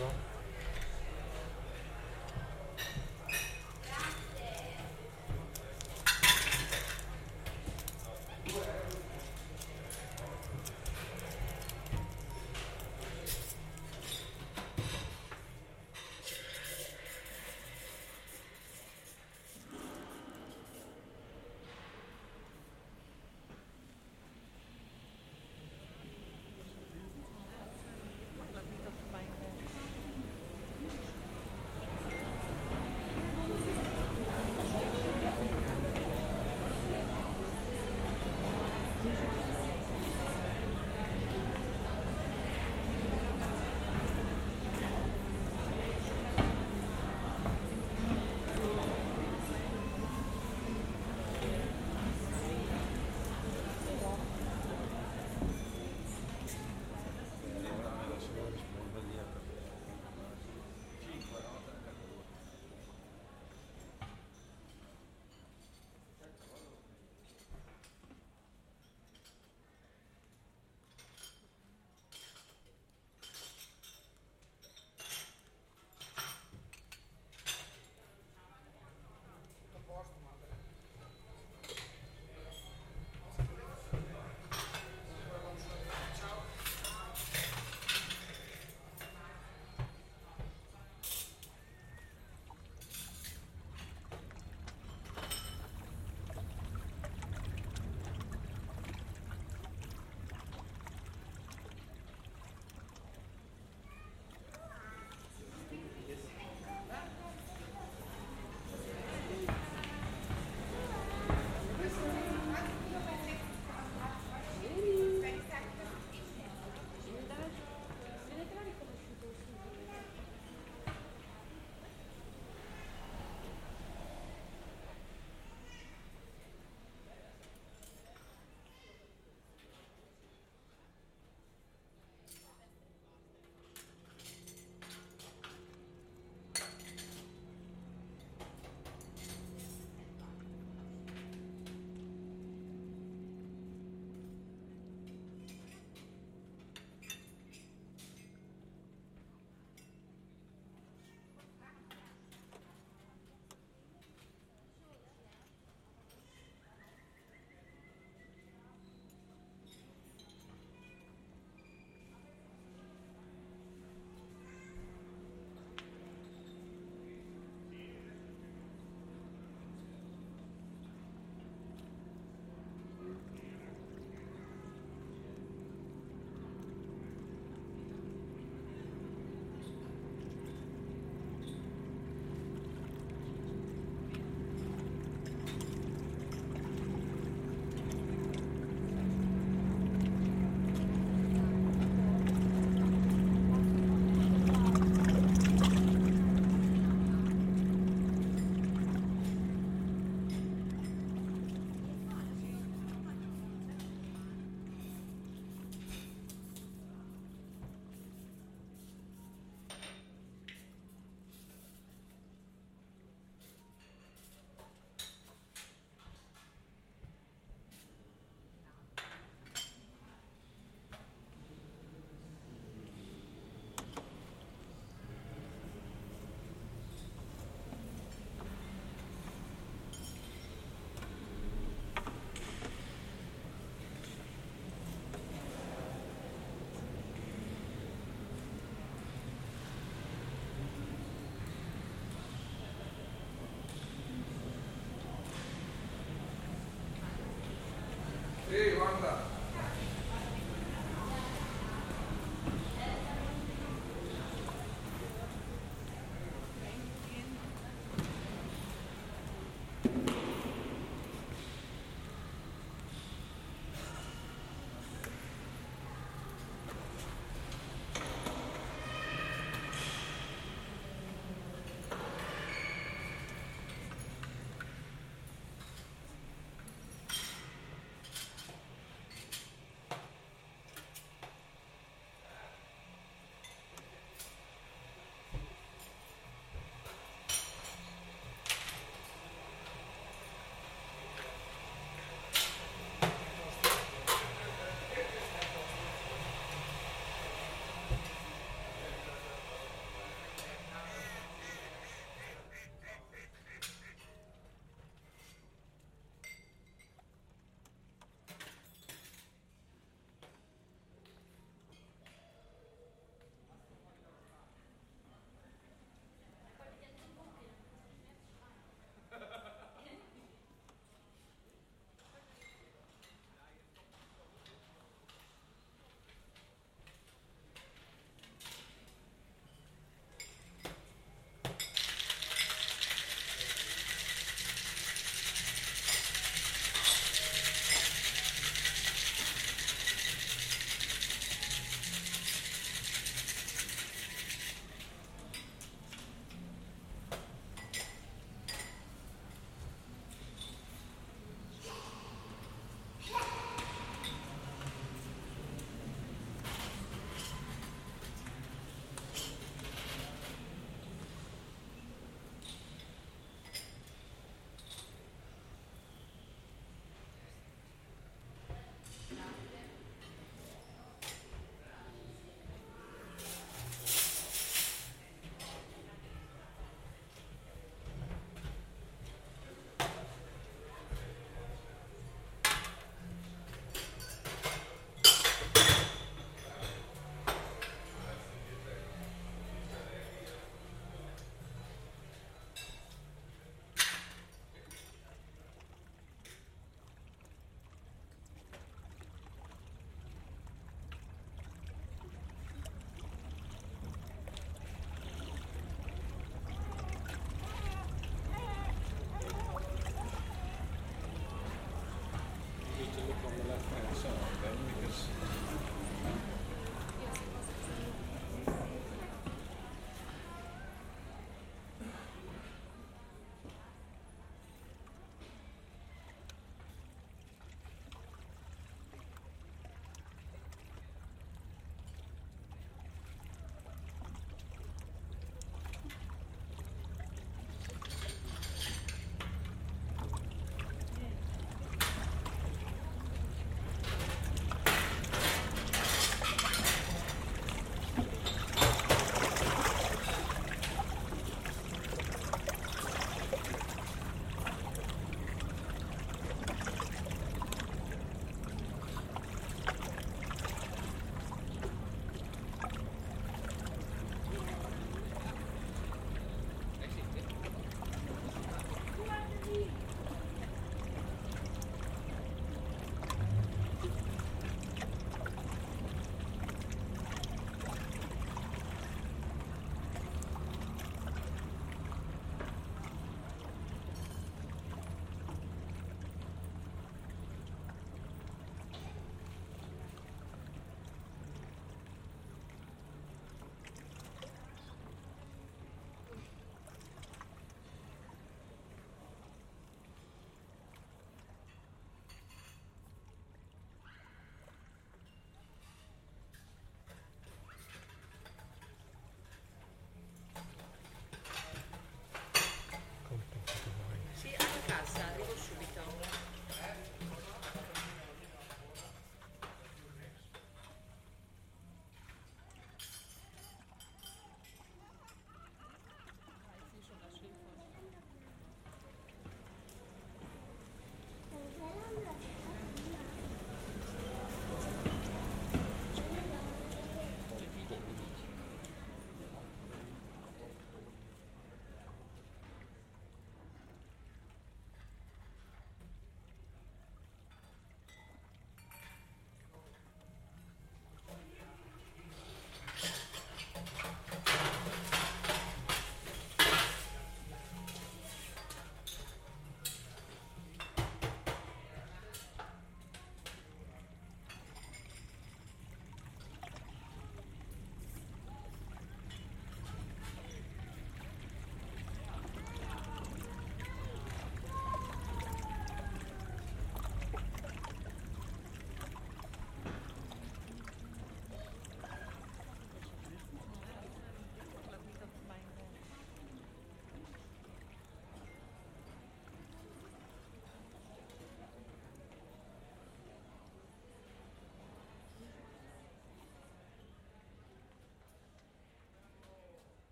Perdón.